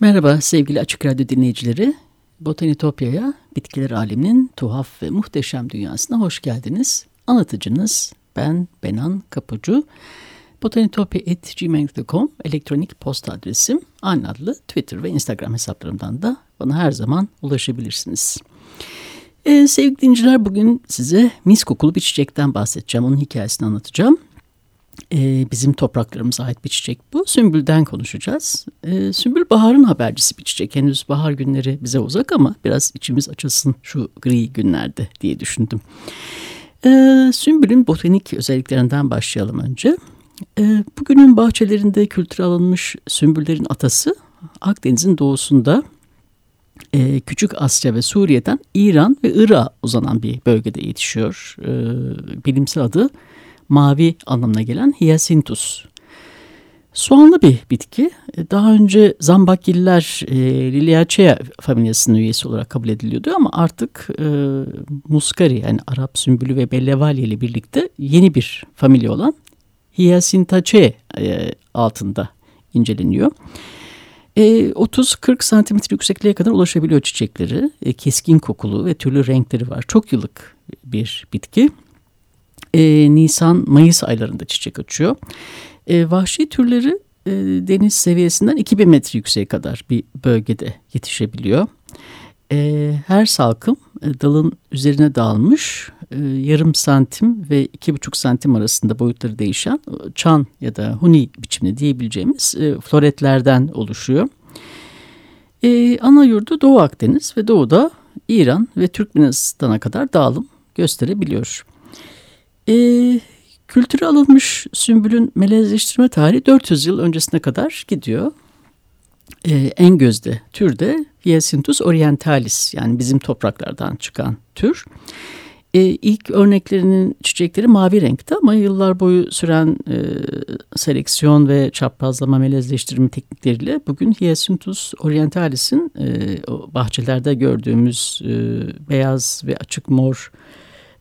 Merhaba sevgili Açık Radyo dinleyicileri. Botanitopya'ya, bitkiler aleminin tuhaf ve muhteşem dünyasına hoş geldiniz. Anlatıcınız ben Benan Kapucu. Botanitopya.gmail.com elektronik posta adresim. Aynı adlı Twitter ve Instagram hesaplarımdan da bana her zaman ulaşabilirsiniz. Ee, sevgili dinleyiciler bugün size mis kokulu bir çiçekten bahsedeceğim. Onun hikayesini anlatacağım e, bizim topraklarımıza ait bir çiçek bu. Sümbülden konuşacağız. E, sümbül baharın habercisi bir çiçek. Henüz bahar günleri bize uzak ama biraz içimiz açılsın şu gri günlerde diye düşündüm. E, sümbülün botanik özelliklerinden başlayalım önce. Bugünün bahçelerinde kültüre alınmış sümbüllerin atası Akdeniz'in doğusunda e, Küçük Asya ve Suriye'den İran ve Irak'a uzanan bir bölgede yetişiyor. Bilimsel adı mavi anlamına gelen Hyacinthus. Soğanlı bir bitki. E, daha önce zambakgiller e, Liliaceae familyasının üyesi olarak kabul ediliyordu ama artık e, muskari yani Arap sümbülü ve bellevalye ile birlikte yeni bir familya olan Hyacinthaceae e, altında inceleniyor. E, 30-40 santimetre yüksekliğe kadar ulaşabiliyor çiçekleri. E, keskin kokulu ve türlü renkleri var. Çok yıllık bir bitki e, Nisan-Mayıs aylarında çiçek açıyor. E, vahşi türleri e, deniz seviyesinden 2000 metre yükseğe kadar bir bölgede yetişebiliyor. E, her salkım e, dalın üzerine dağılmış e, yarım santim ve iki buçuk santim arasında boyutları değişen e, çan ya da huni biçimli diyebileceğimiz e, floretlerden oluşuyor. E, ana yurdu Doğu Akdeniz ve doğuda İran ve Türkmenistan'a kadar dağılım gösterebiliyor. E, kültüre alınmış sümbülün melezleştirme tarihi 400 yıl öncesine kadar gidiyor. E, en gözde tür de Hyacinthus orientalis yani bizim topraklardan çıkan tür. E, ilk örneklerinin çiçekleri mavi renkte ama yıllar boyu süren e, seleksiyon ve çaprazlama melezleştirme teknikleriyle bugün Hyacinthus orientalis'in e, bahçelerde gördüğümüz e, beyaz ve açık mor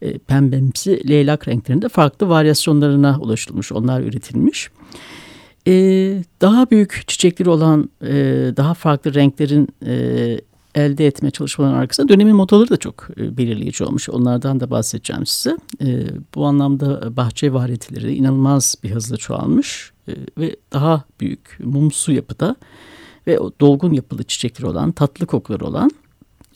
e, pembemsi leylak renklerinde farklı varyasyonlarına ulaşılmış. Onlar üretilmiş. E, daha büyük çiçekleri olan e, daha farklı renklerin elde etme çalışmalarının arkasında dönemin modaları da çok belirleyici olmuş. Onlardan da bahsedeceğim size. bu anlamda bahçe variyetileri inanılmaz bir hızla çoğalmış ve daha büyük mumsu yapıda ve dolgun yapılı çiçekleri olan, tatlı kokuları olan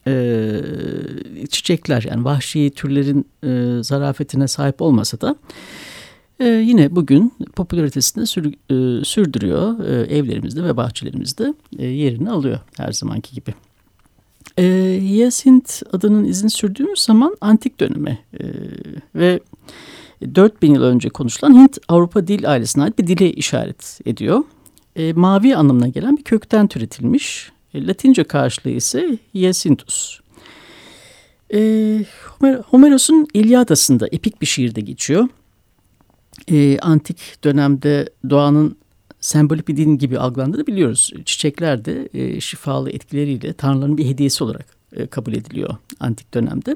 e, çiçekler yani vahşi türlerin e, zarafetine sahip olmasa da e, yine bugün popülaritesini sür, e, sürdürüyor e, evlerimizde ve bahçelerimizde e, yerini alıyor her zamanki gibi. E, Hyacint adının izini sürdüğümüz zaman antik döneme e, ve 4000 yıl önce konuşulan Hint-Avrupa dil ailesine ait bir dile işaret ediyor. E, mavi anlamına gelen bir kökten türetilmiş Latince karşılığı ise Hyacinthus. E, Homer, Homeros'un İlyadası'nda epik bir şiirde geçiyor. E, antik dönemde doğanın sembolik bir din gibi algılandığını biliyoruz. Çiçekler de e, şifalı etkileriyle tanrıların bir hediyesi olarak e, kabul ediliyor antik dönemde.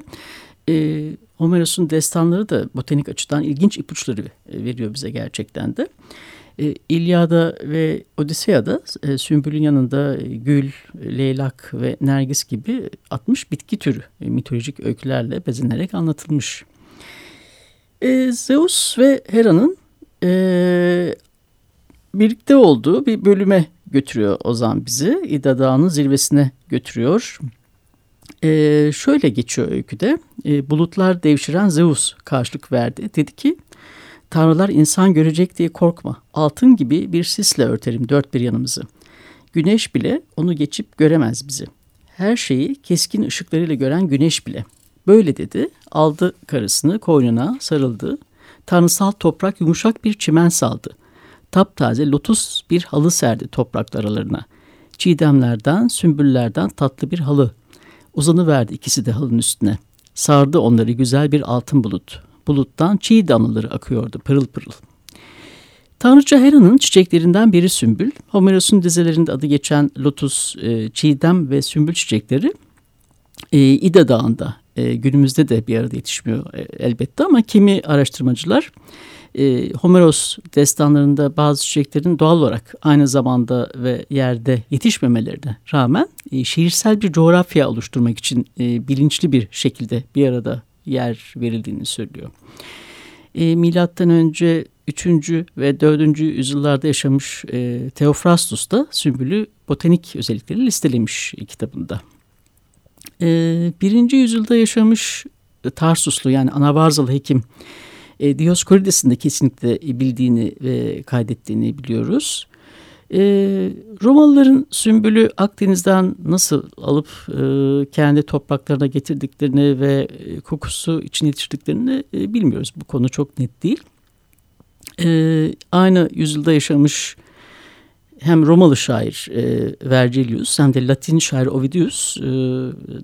E, Homeros'un destanları da botanik açıdan ilginç ipuçları e, veriyor bize gerçekten de. E, İlyada ve Odiseya'da e, sümbülün yanında gül, leylak ve nergis gibi 60 bitki türü e, mitolojik öykülerle bezenerek anlatılmış. E, Zeus ve Hera'nın e, birlikte olduğu bir bölüme götürüyor Ozan bizi. İda Dağı'nın zirvesine götürüyor. E, şöyle geçiyor öyküde. E, bulutlar devşiren Zeus karşılık verdi. Dedi ki Tanrılar insan görecek diye korkma. Altın gibi bir sisle örterim dört bir yanımızı. Güneş bile onu geçip göremez bizi. her şeyi keskin ışıklarıyla gören güneş bile. Böyle dedi, aldı karısını koynuna sarıldı. Tanrısal toprak yumuşak bir çimen saldı. Taptaze lotus bir halı serdi toprak aralarına. Çiğdemlerden, sümbüllerden tatlı bir halı. Uzanıverdi ikisi de halının üstüne. Sardı onları güzel bir altın bulut. Buluttan çiğ damlaları akıyordu pırıl pırıl. Tanrıça Hera'nın çiçeklerinden biri sümbül. Homeros'un dizelerinde adı geçen lotus, e, çiğdem ve sümbül çiçekleri e, İda Dağı'nda e, günümüzde de bir arada yetişmiyor e, elbette ama kimi araştırmacılar e, Homeros destanlarında bazı çiçeklerin doğal olarak aynı zamanda ve yerde yetişmemelerine rağmen e, şehirsel bir coğrafya oluşturmak için e, bilinçli bir şekilde bir arada yer verildiğini söylüyor. E, milattan önce 3. ve 4. yüzyıllarda yaşamış e, Theophrastus da sümbülü botanik özellikleri listelemiş kitabında. E, 1. yüzyılda yaşamış Tarsuslu yani Anavarzalı hekim e, Dioskorides'in de kesinlikle bildiğini ve kaydettiğini biliyoruz. E, Romalıların sümbülü Akdeniz'den nasıl alıp e, kendi topraklarına getirdiklerini ve e, kokusu için yetiştirdiklerini e, bilmiyoruz. Bu konu çok net değil. E, aynı yüzyılda yaşamış hem Romalı şair e, Vergilius hem de Latin şair Ovidius e,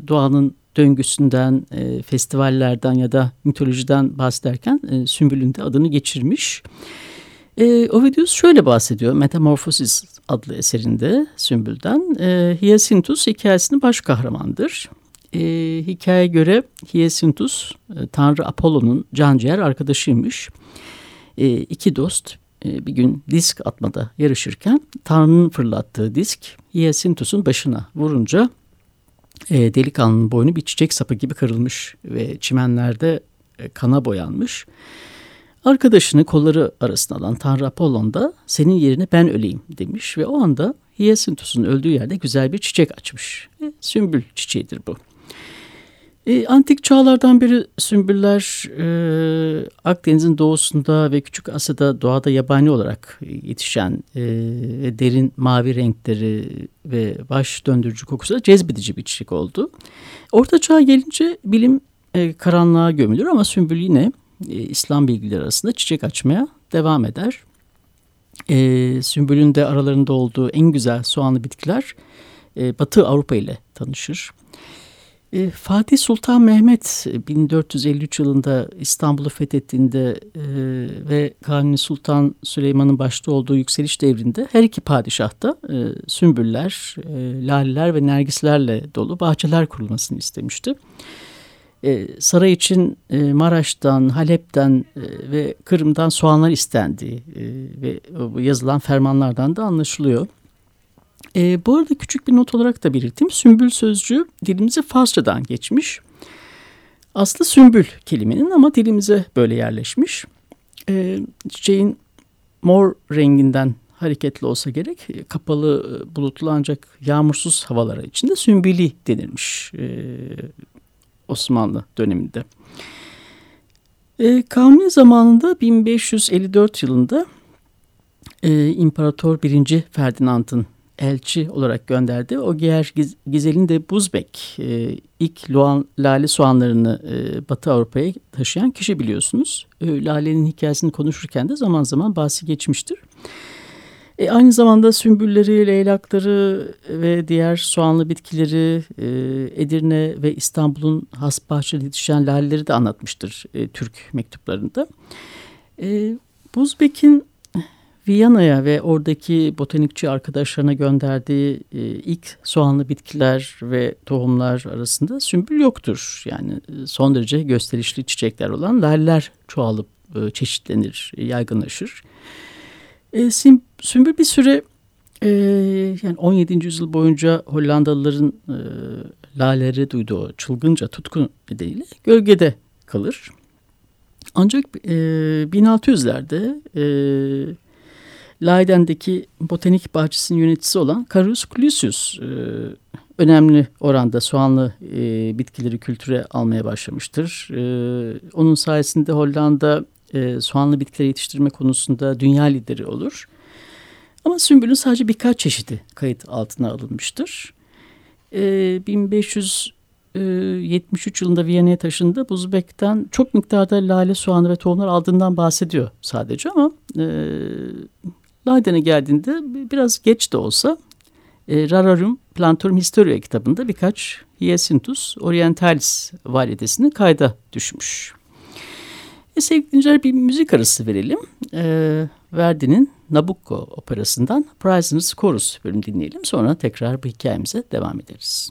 doğanın döngüsünden, e, festivallerden ya da mitolojiden bahsederken e, Sümbül'ün de adını geçirmiş. E, Ovidius şöyle bahsediyor Metamorphosis adlı eserinde Sümbül'den. E, Hyacinthus hikayesinin baş kahramandır. E, hikayeye göre Hyacinthus e, Tanrı Apollo'nun canciğer arkadaşıymış. E, iki dost e, bir gün disk atmada yarışırken Tanrı'nın fırlattığı disk Hyacinthus'un başına vurunca e, delikanlının boynu bir çiçek sapı gibi kırılmış ve çimenlerde e, kana boyanmış. Arkadaşını kolları arasına alan Tanrı Apollon da senin yerine ben öleyim demiş ve o anda Hyacinthus'un öldüğü yerde güzel bir çiçek açmış. E, sümbül çiçeğidir bu. E, antik çağlardan beri sümbüller e, Akdeniz'in doğusunda ve Küçük Asya'da doğada yabani olarak yetişen e, derin mavi renkleri ve baş döndürücü kokusu da cezbedici bir çiçek oldu. Orta çağa gelince bilim e, karanlığa gömülür ama sümbül yine e, İslam bilgileri arasında çiçek açmaya devam eder. E, sümbülün de aralarında olduğu en güzel soğanlı bitkiler e, Batı Avrupa ile tanışır. E, Fatih Sultan Mehmet 1453 yılında İstanbul'u fethettiğinde e, ve Kanuni Sultan Süleyman'ın başta olduğu yükseliş devrinde her iki padişah da e, sümbüller, e, laleler ve nergislerle dolu bahçeler kurulmasını istemişti. E, saray için e, Maraş'tan, Halep'ten e, ve Kırım'dan soğanlar istendiği e, ve yazılan fermanlardan da anlaşılıyor. E, bu arada küçük bir not olarak da belirteyim. Sümbül sözcüğü dilimize Farsçadan geçmiş. Aslı sümbül kelimenin ama dilimize böyle yerleşmiş. E, çiçeğin mor renginden hareketli olsa gerek kapalı bulutlu ancak yağmursuz havalara içinde sümbüli denilmiş e, Osmanlı döneminde. E, Kanuni zamanında 1554 yılında e, İmparator 1. Ferdinand'ın elçi olarak gönderdi. O Giyer Gizel'in de Buzbek e, ilk Luan, lale soğanlarını e, Batı Avrupa'ya taşıyan kişi biliyorsunuz. E, lalenin hikayesini konuşurken de zaman zaman bahsi geçmiştir. E, aynı zamanda sümbülleri, leylakları ve diğer soğanlı bitkileri e, Edirne ve İstanbul'un has bahçeli yetişen laleleri de anlatmıştır e, Türk mektuplarında. E, Buzbek'in Viyana'ya ve oradaki botanikçi arkadaşlarına gönderdiği e, ilk soğanlı bitkiler ve tohumlar arasında sümbül yoktur. Yani e, son derece gösterişli çiçekler olan laller çoğalıp e, çeşitlenir, yaygınlaşır. E, sim, sümbül bir süre e, yani 17. yüzyıl boyunca Hollandalıların e, laleleri duyduğu çılgınca tutkun nedeniyle gölgede kalır. Ancak e, 1600'lerde e, Leiden'deki botanik bahçesinin yöneticisi olan Carus Clusius e, önemli oranda soğanlı e, bitkileri kültüre almaya başlamıştır. E, onun sayesinde Hollanda e, soğanlı bitkileri yetiştirme konusunda dünya lideri olur. Ama sümbülün sadece birkaç çeşidi kayıt altına alınmıştır. E, 1500 73 yılında Viyana'ya taşındı. Buzbek'ten çok miktarda lale, soğanı ve tohumlar aldığından bahsediyor sadece ama e, Leiden'e geldiğinde biraz geç de olsa e, Rararum Plantorum Historia kitabında birkaç Hyacinthus orientalis validesini kayda düşmüş. E, sevgili dinleyiciler bir müzik arası verelim. E, Verdi'nin Nabucco operasından Prisoner's Chorus bölüm dinleyelim. Sonra tekrar bu hikayemize devam ederiz.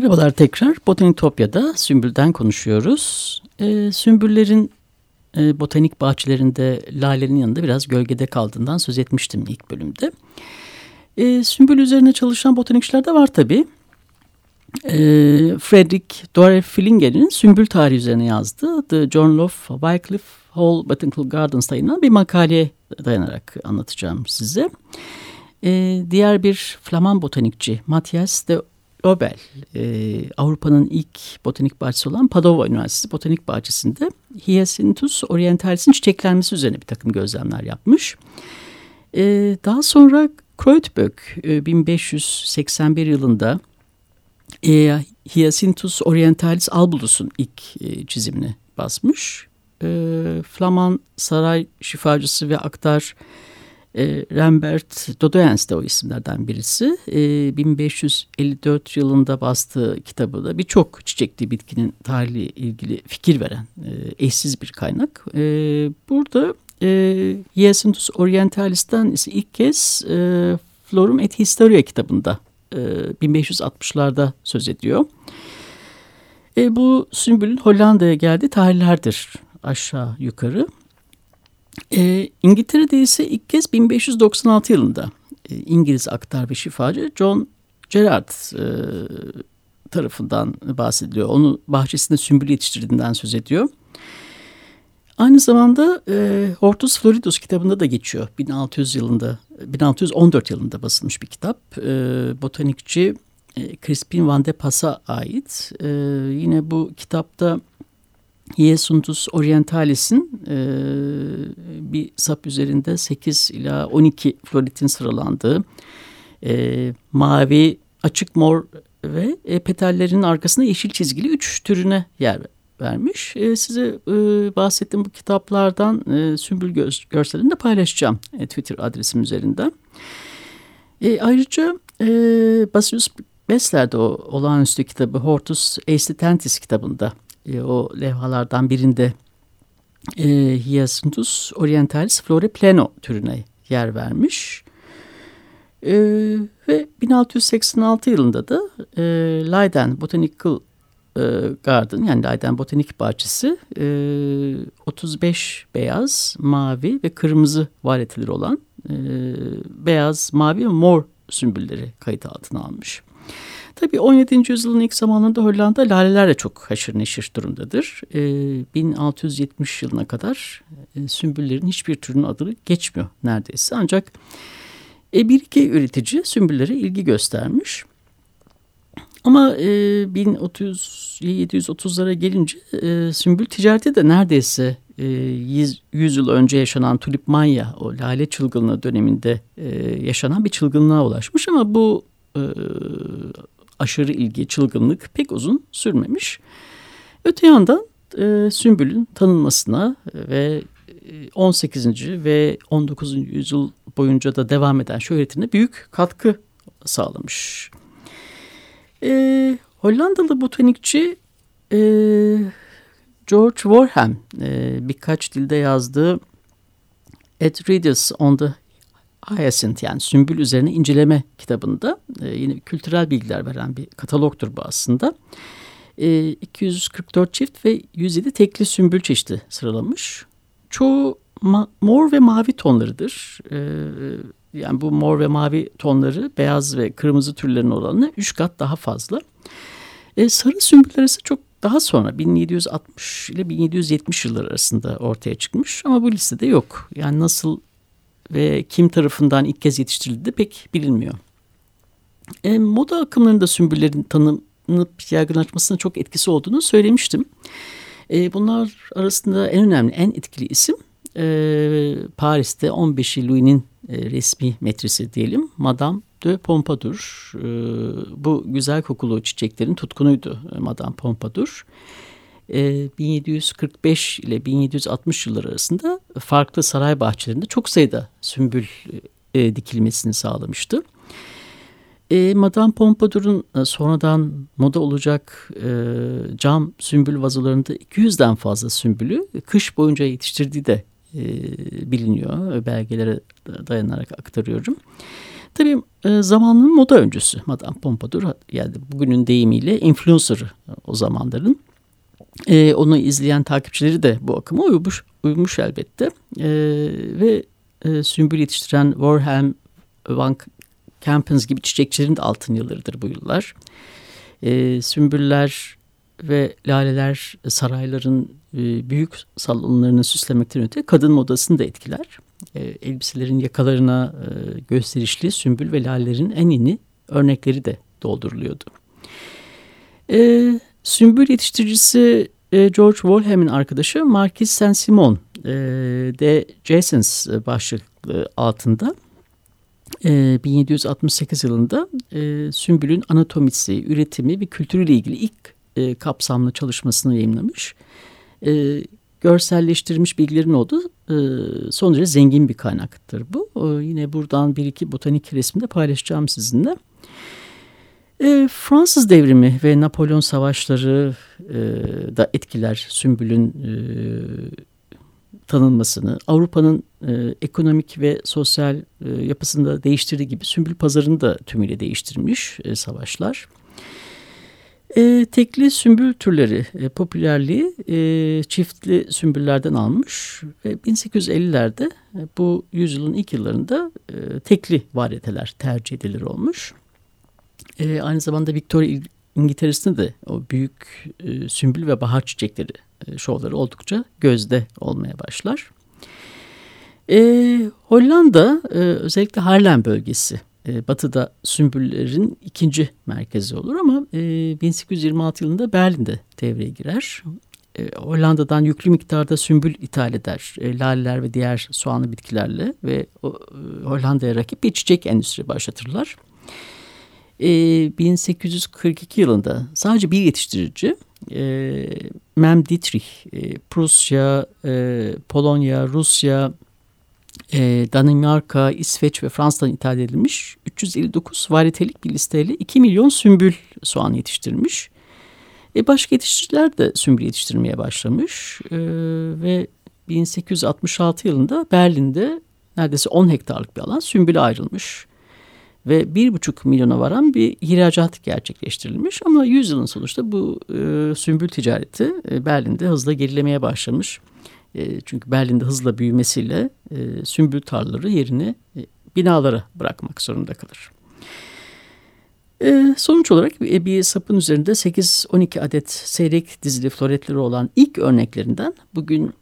Merhabalar tekrar. Botanitopya'da Sümbül'den konuşuyoruz. Ee, sümbüllerin e, botanik bahçelerinde lalenin yanında biraz gölgede kaldığından söz etmiştim ilk bölümde. Ee, sümbül üzerine çalışan botanikçiler de var tabii. e, Frederick Dore Flinger'in sümbül tarihi üzerine yazdığı The Journal of Wycliffe Hall Botanical Gardens yayınlanan bir makaleye dayanarak anlatacağım size. E, diğer bir Flaman botanikçi Matthias de Obel, e, Avrupa'nın ilk botanik bahçesi olan Padova Üniversitesi Botanik Bahçesi'nde Hyacinthus orientalis'in çiçeklenmesi üzerine bir takım gözlemler yapmış. E, daha sonra Kreutböck e, 1581 yılında e, Hyacinthus orientalis albulus'un ilk e, çizimini basmış. E, Flaman saray şifacısı ve aktar e, Rembert Dodoens de o isimlerden birisi. E, 1554 yılında bastığı kitabı da birçok çiçekli bitkinin tarihiyle ilgili fikir veren e, eşsiz bir kaynak. E, burada e, Hyacinthus orientalis'ten ise ilk kez e, Florum et Historia kitabında e, 1560'larda söz ediyor. E, bu sümbülün Hollanda'ya geldiği tarihlerdir aşağı yukarı. E, İngiltere'de ise ilk kez 1596 yılında e, İngiliz aktar ve şifacı John Gerard e, tarafından bahsediliyor. Onu bahçesinde sümbül yetiştirdiğinden söz ediyor. Aynı zamanda e, Hortus Floridus kitabında da geçiyor. 1600 yılında, 1614 yılında basılmış bir kitap. E, botanikçi e, Crispin van de Pass'a ait. E, yine bu kitapta Hyacinthus orientalis'in e, bir sap üzerinde 8 ila 12 floritin sıralandığı e, mavi, açık mor ve e, petallerin arkasında yeşil çizgili üç türüne yer vermiş. E, size e, bahsettiğim bu kitaplardan e, sümbül gö görselini de paylaşacağım e, Twitter adresim üzerinden. E, ayrıca e, Basius Besler'de o olağanüstü kitabı Hortus Aesthetentis kitabında e, o levhalardan birinde e, Hyacinthus orientalis flore pleno türüne yer vermiş. E, ve 1686 yılında da e, Leiden Botanical e, Garden yani Leiden Botanik Bahçesi e, 35 beyaz, mavi ve kırmızı varyeteleri olan e, beyaz, mavi ve mor sümbülleri kayıt altına almış. Tabii 17. yüzyılın ilk zamanında Hollanda lalelerle çok haşır neşir durumdadır. E, 1670 yılına kadar e, sümbüllerin hiçbir türünün adı geçmiyor neredeyse. Ancak e, bir iki üretici sümbüllere ilgi göstermiş. Ama e, 1730'lara gelince e, sümbül ticareti de neredeyse e, 100, 100 yıl önce yaşanan tulip manya o lale çılgınlığı döneminde e, yaşanan bir çılgınlığa ulaşmış ama bu e, aşırı ilgi, çılgınlık pek uzun sürmemiş. Öte yandan e, sümbülün tanınmasına ve 18. E, ve 19. yüzyıl boyunca da devam eden şöhretine büyük katkı sağlamış. E, Hollandalı botanikçi e, George Warham e, birkaç dilde yazdığı At on the Hyacinth yani sümbül üzerine inceleme kitabında e, yine kültürel bilgiler veren bir katalogtur bu aslında. E, 244 çift ve 107 tekli sümbül çeşidi sıralamış. Çoğu mor ve mavi tonlarıdır. E, yani bu mor ve mavi tonları beyaz ve kırmızı türlerin oranına 3 kat daha fazla. E, sarı sümbüller ise çok daha sonra 1760 ile 1770 yıllar arasında ortaya çıkmış ama bu listede yok. Yani nasıl ve kim tarafından ilk kez yetiştirildi pek bilinmiyor. E, moda akımlarında sümbüllerin tanınıp yaygınlaşmasına çok etkisi olduğunu söylemiştim. E, bunlar arasında en önemli, en etkili isim e, Paris'te 15 Louis'nin e, resmi metresi diyelim. Madame de Pompadour. E, bu güzel kokulu çiçeklerin tutkunuydu e, Madame Pompadour. 1745 ile 1760 yılları arasında farklı saray bahçelerinde çok sayıda sümbül e, dikilmesini sağlamıştı. E, Madame Pompadour'un e, sonradan moda olacak e, cam sümbül vazolarında 200'den fazla sümbülü kış boyunca yetiştirdiği de biliniyor. Belgelere dayanarak aktarıyorum. Tabii e, zamanın moda öncüsü Madame Pompadour yani bugünün deyimiyle influencer o zamanların. E, onu izleyen takipçileri de bu akıma uymuş, uymuş elbette. E, ve e, sümbül yetiştiren Warham, Van Campens gibi çiçekçilerin de altın yıllarıdır bu yıllar. E, sümbüller ve laleler sarayların e, büyük salonlarını süslemekten öte kadın modasını da etkiler. E, elbiselerin yakalarına e, gösterişli sümbül ve lalelerin en yeni örnekleri de dolduruluyordu. E, sümbül yetiştiricisi e, George Wolham'in arkadaşı Marquis Saint-Simon e, de Jasons başlıklı altında 1768 yılında sümbülün anatomisi, üretimi ve kültürüyle ilgili ilk kapsamlı çalışmasını yayınlamış. Görselleştirilmiş bilgilerin olduğu son derece zengin bir kaynaktır bu. Yine buradan bir iki botanik resminde paylaşacağım sizinle. E, Fransız devrimi ve Napolyon savaşları e, da etkiler Sümbül'ün e, tanınmasını. Avrupa'nın e, ekonomik ve sosyal e, yapısını da değiştirdiği gibi Sümbül pazarını da tümüyle değiştirmiş e, savaşlar. E, tekli sümbül türleri e, popülerliği e, çiftli sümbüllerden almış ve 1850'lerde e, bu yüzyılın ilk yıllarında e, tekli varyeteler tercih edilir olmuş. E, aynı zamanda Victoria İngiltere'sinde de o büyük e, sümbül ve bahar çiçekleri e, şovları oldukça gözde olmaya başlar. E, Hollanda e, özellikle Haarlem bölgesi e, batıda sümbüllerin ikinci merkezi olur ama e, 1826 yılında Berlin'de devreye girer. E, Hollanda'dan yüklü miktarda sümbül ithal eder. E, laleler ve diğer soğanlı bitkilerle ve e, Hollanda'ya rakip bir çiçek endüstri başlatırlar ee, 1842 yılında sadece bir yetiştirici e, Mem Dietrich e, Prusya, e, Polonya, Rusya, e, Danimarka, İsveç ve Fransa'dan ithal edilmiş 359 varitelik bir listeyle 2 milyon sümbül soğan yetiştirmiş. E, başka yetiştiriciler de sümbül yetiştirmeye başlamış e, ve 1866 yılında Berlin'de neredeyse 10 hektarlık bir alan sümbüle ayrılmış ve bir buçuk milyona varan bir ihracat gerçekleştirilmiş. Ama yüzyılın sonuçta bu e, sümbül ticareti e, Berlin'de hızla gerilemeye başlamış. E, çünkü Berlin'de hızla büyümesiyle e, sümbül tarlaları yerini e, binalara bırakmak zorunda kalır. E, sonuç olarak e, bir sapın üzerinde 8-12 adet seyrek dizili floretleri olan ilk örneklerinden bugün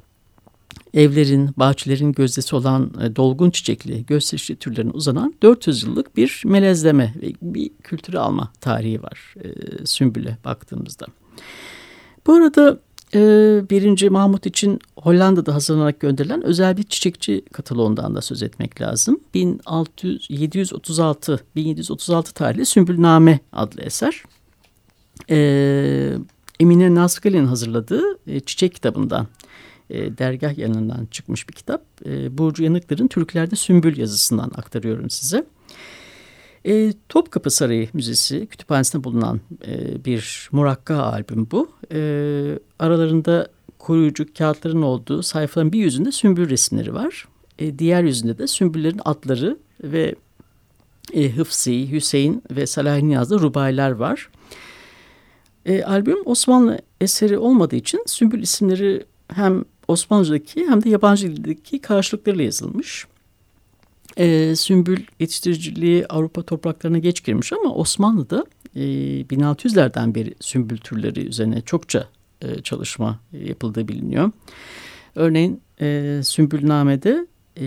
evlerin, bahçelerin gözdesi olan e, dolgun çiçekli, gösterişli türlerin uzanan 400 yıllık bir melezleme ve bir kültürü alma tarihi var e, Sümbül'e baktığımızda. Bu arada e, birinci Mahmut için Hollanda'da hazırlanarak gönderilen özel bir çiçekçi kataloğundan da söz etmek lazım. 1636 1736 tarihli Sümbülname adlı eser. E, Emine Nasgali'nin hazırladığı e, çiçek kitabından e, dergah yanından çıkmış bir kitap. E, Burcu Yanıklar'ın Türklerde Sümbül yazısından aktarıyorum size. E, Topkapı Sarayı Müzesi kütüphanesinde bulunan e, bir murakka albüm bu. E, aralarında koruyucu kağıtların olduğu sayfaların bir yüzünde sümbül resimleri var. E, diğer yüzünde de sümbüllerin adları ve e, Hıfsi, Hüseyin ve Salahin yazdığı rubaylar var. E, albüm Osmanlı eseri olmadığı için sümbül isimleri hem Osmanlıca'daki hem de yabancı dildeki karşılıklarıyla yazılmış. E, sümbül yetiştiriciliği Avrupa topraklarına geç girmiş ama Osmanlı'da e, 1600'lerden beri sümbül türleri üzerine çokça e, çalışma yapıldığı biliniyor. Örneğin e, Sümbülname'de e,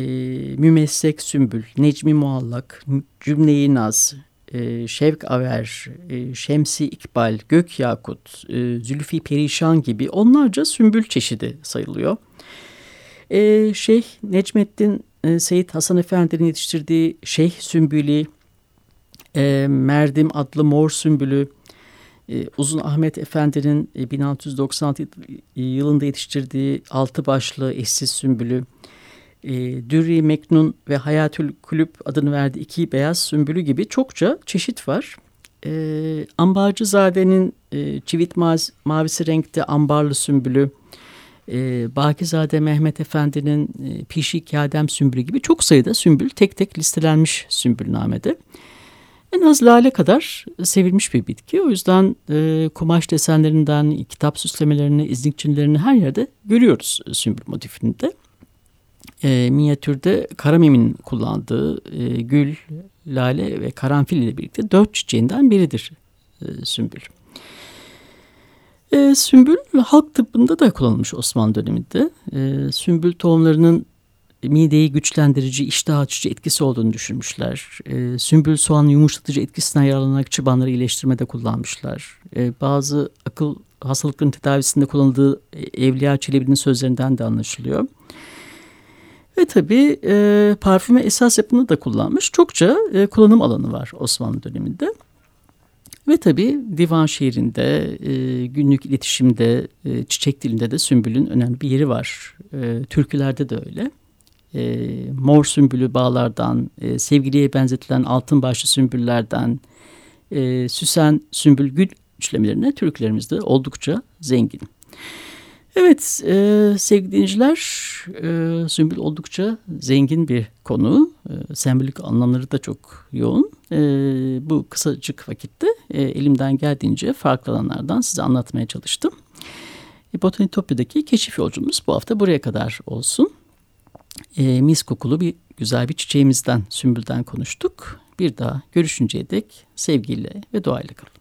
Mümessek Sümbül, Necmi Muallak, Cümle-i Naz, e, Şevk Aver, e, Şemsi İkbal, Gök Yakut, e, Zülfi Perişan gibi onlarca sümbül çeşidi sayılıyor. E, Şeyh Necmettin e, Seyit Hasan Efendi'nin yetiştirdiği Şeyh Sümbülü, e, Merdim adlı mor sümbülü, e, Uzun Ahmet Efendi'nin e, 1696 yılında yetiştirdiği altı başlı eşsiz sümbülü, e, Dürri Meknun ve Hayatül Kulüp adını verdiği iki beyaz sümbülü gibi çokça çeşit var. E, Ambarcızade'nin e, çivit mavisi renkte ambarlı sümbülü, e, Bakizade Mehmet Efendi'nin e, Pişi Kadem sümbülü gibi çok sayıda sümbül tek tek listelenmiş sümbülnamede. En az lale kadar sevilmiş bir bitki. O yüzden e, kumaş desenlerinden kitap süslemelerini, iznikçilerini her yerde görüyoruz sümbül motifinde e, minyatürde Karamim'in kullandığı e, gül, lale ve karanfil ile birlikte dört çiçeğinden biridir e, sümbül. E, sümbül halk tıbbında da kullanılmış Osmanlı döneminde. E, sümbül tohumlarının mideyi güçlendirici, iştah açıcı etkisi olduğunu düşünmüşler. E, sümbül soğanın yumuşatıcı etkisinden yararlanarak çıbanları iyileştirmede kullanmışlar. E, bazı akıl hastalıkların tedavisinde kullanıldığı Evliya Çelebi'nin sözlerinden de anlaşılıyor. Ve tabii e, parfüme esas yapını da kullanmış. Çokça e, kullanım alanı var Osmanlı döneminde. Ve tabii divan şiirinde, e, günlük iletişimde, e, çiçek dilinde de sümbülün önemli bir yeri var. E, türkülerde de öyle. E, mor sümbülü bağlardan, e, sevgiliye benzetilen altın başlı sümbüllerden, e, süsen sümbül gül üçlemelerine türkülerimizde oldukça zengin. Evet e, sevgili dinleyiciler e, sümbül oldukça zengin bir konu. E, sembolik anlamları da çok yoğun. E, bu kısacık vakitte e, elimden geldiğince farklı alanlardan size anlatmaya çalıştım. E, Botanitopya'daki keşif yolculuğumuz bu hafta buraya kadar olsun. E, mis kokulu bir güzel bir çiçeğimizden, sümbülden konuştuk. Bir daha görüşünceye dek sevgiyle ve doğayla kalın.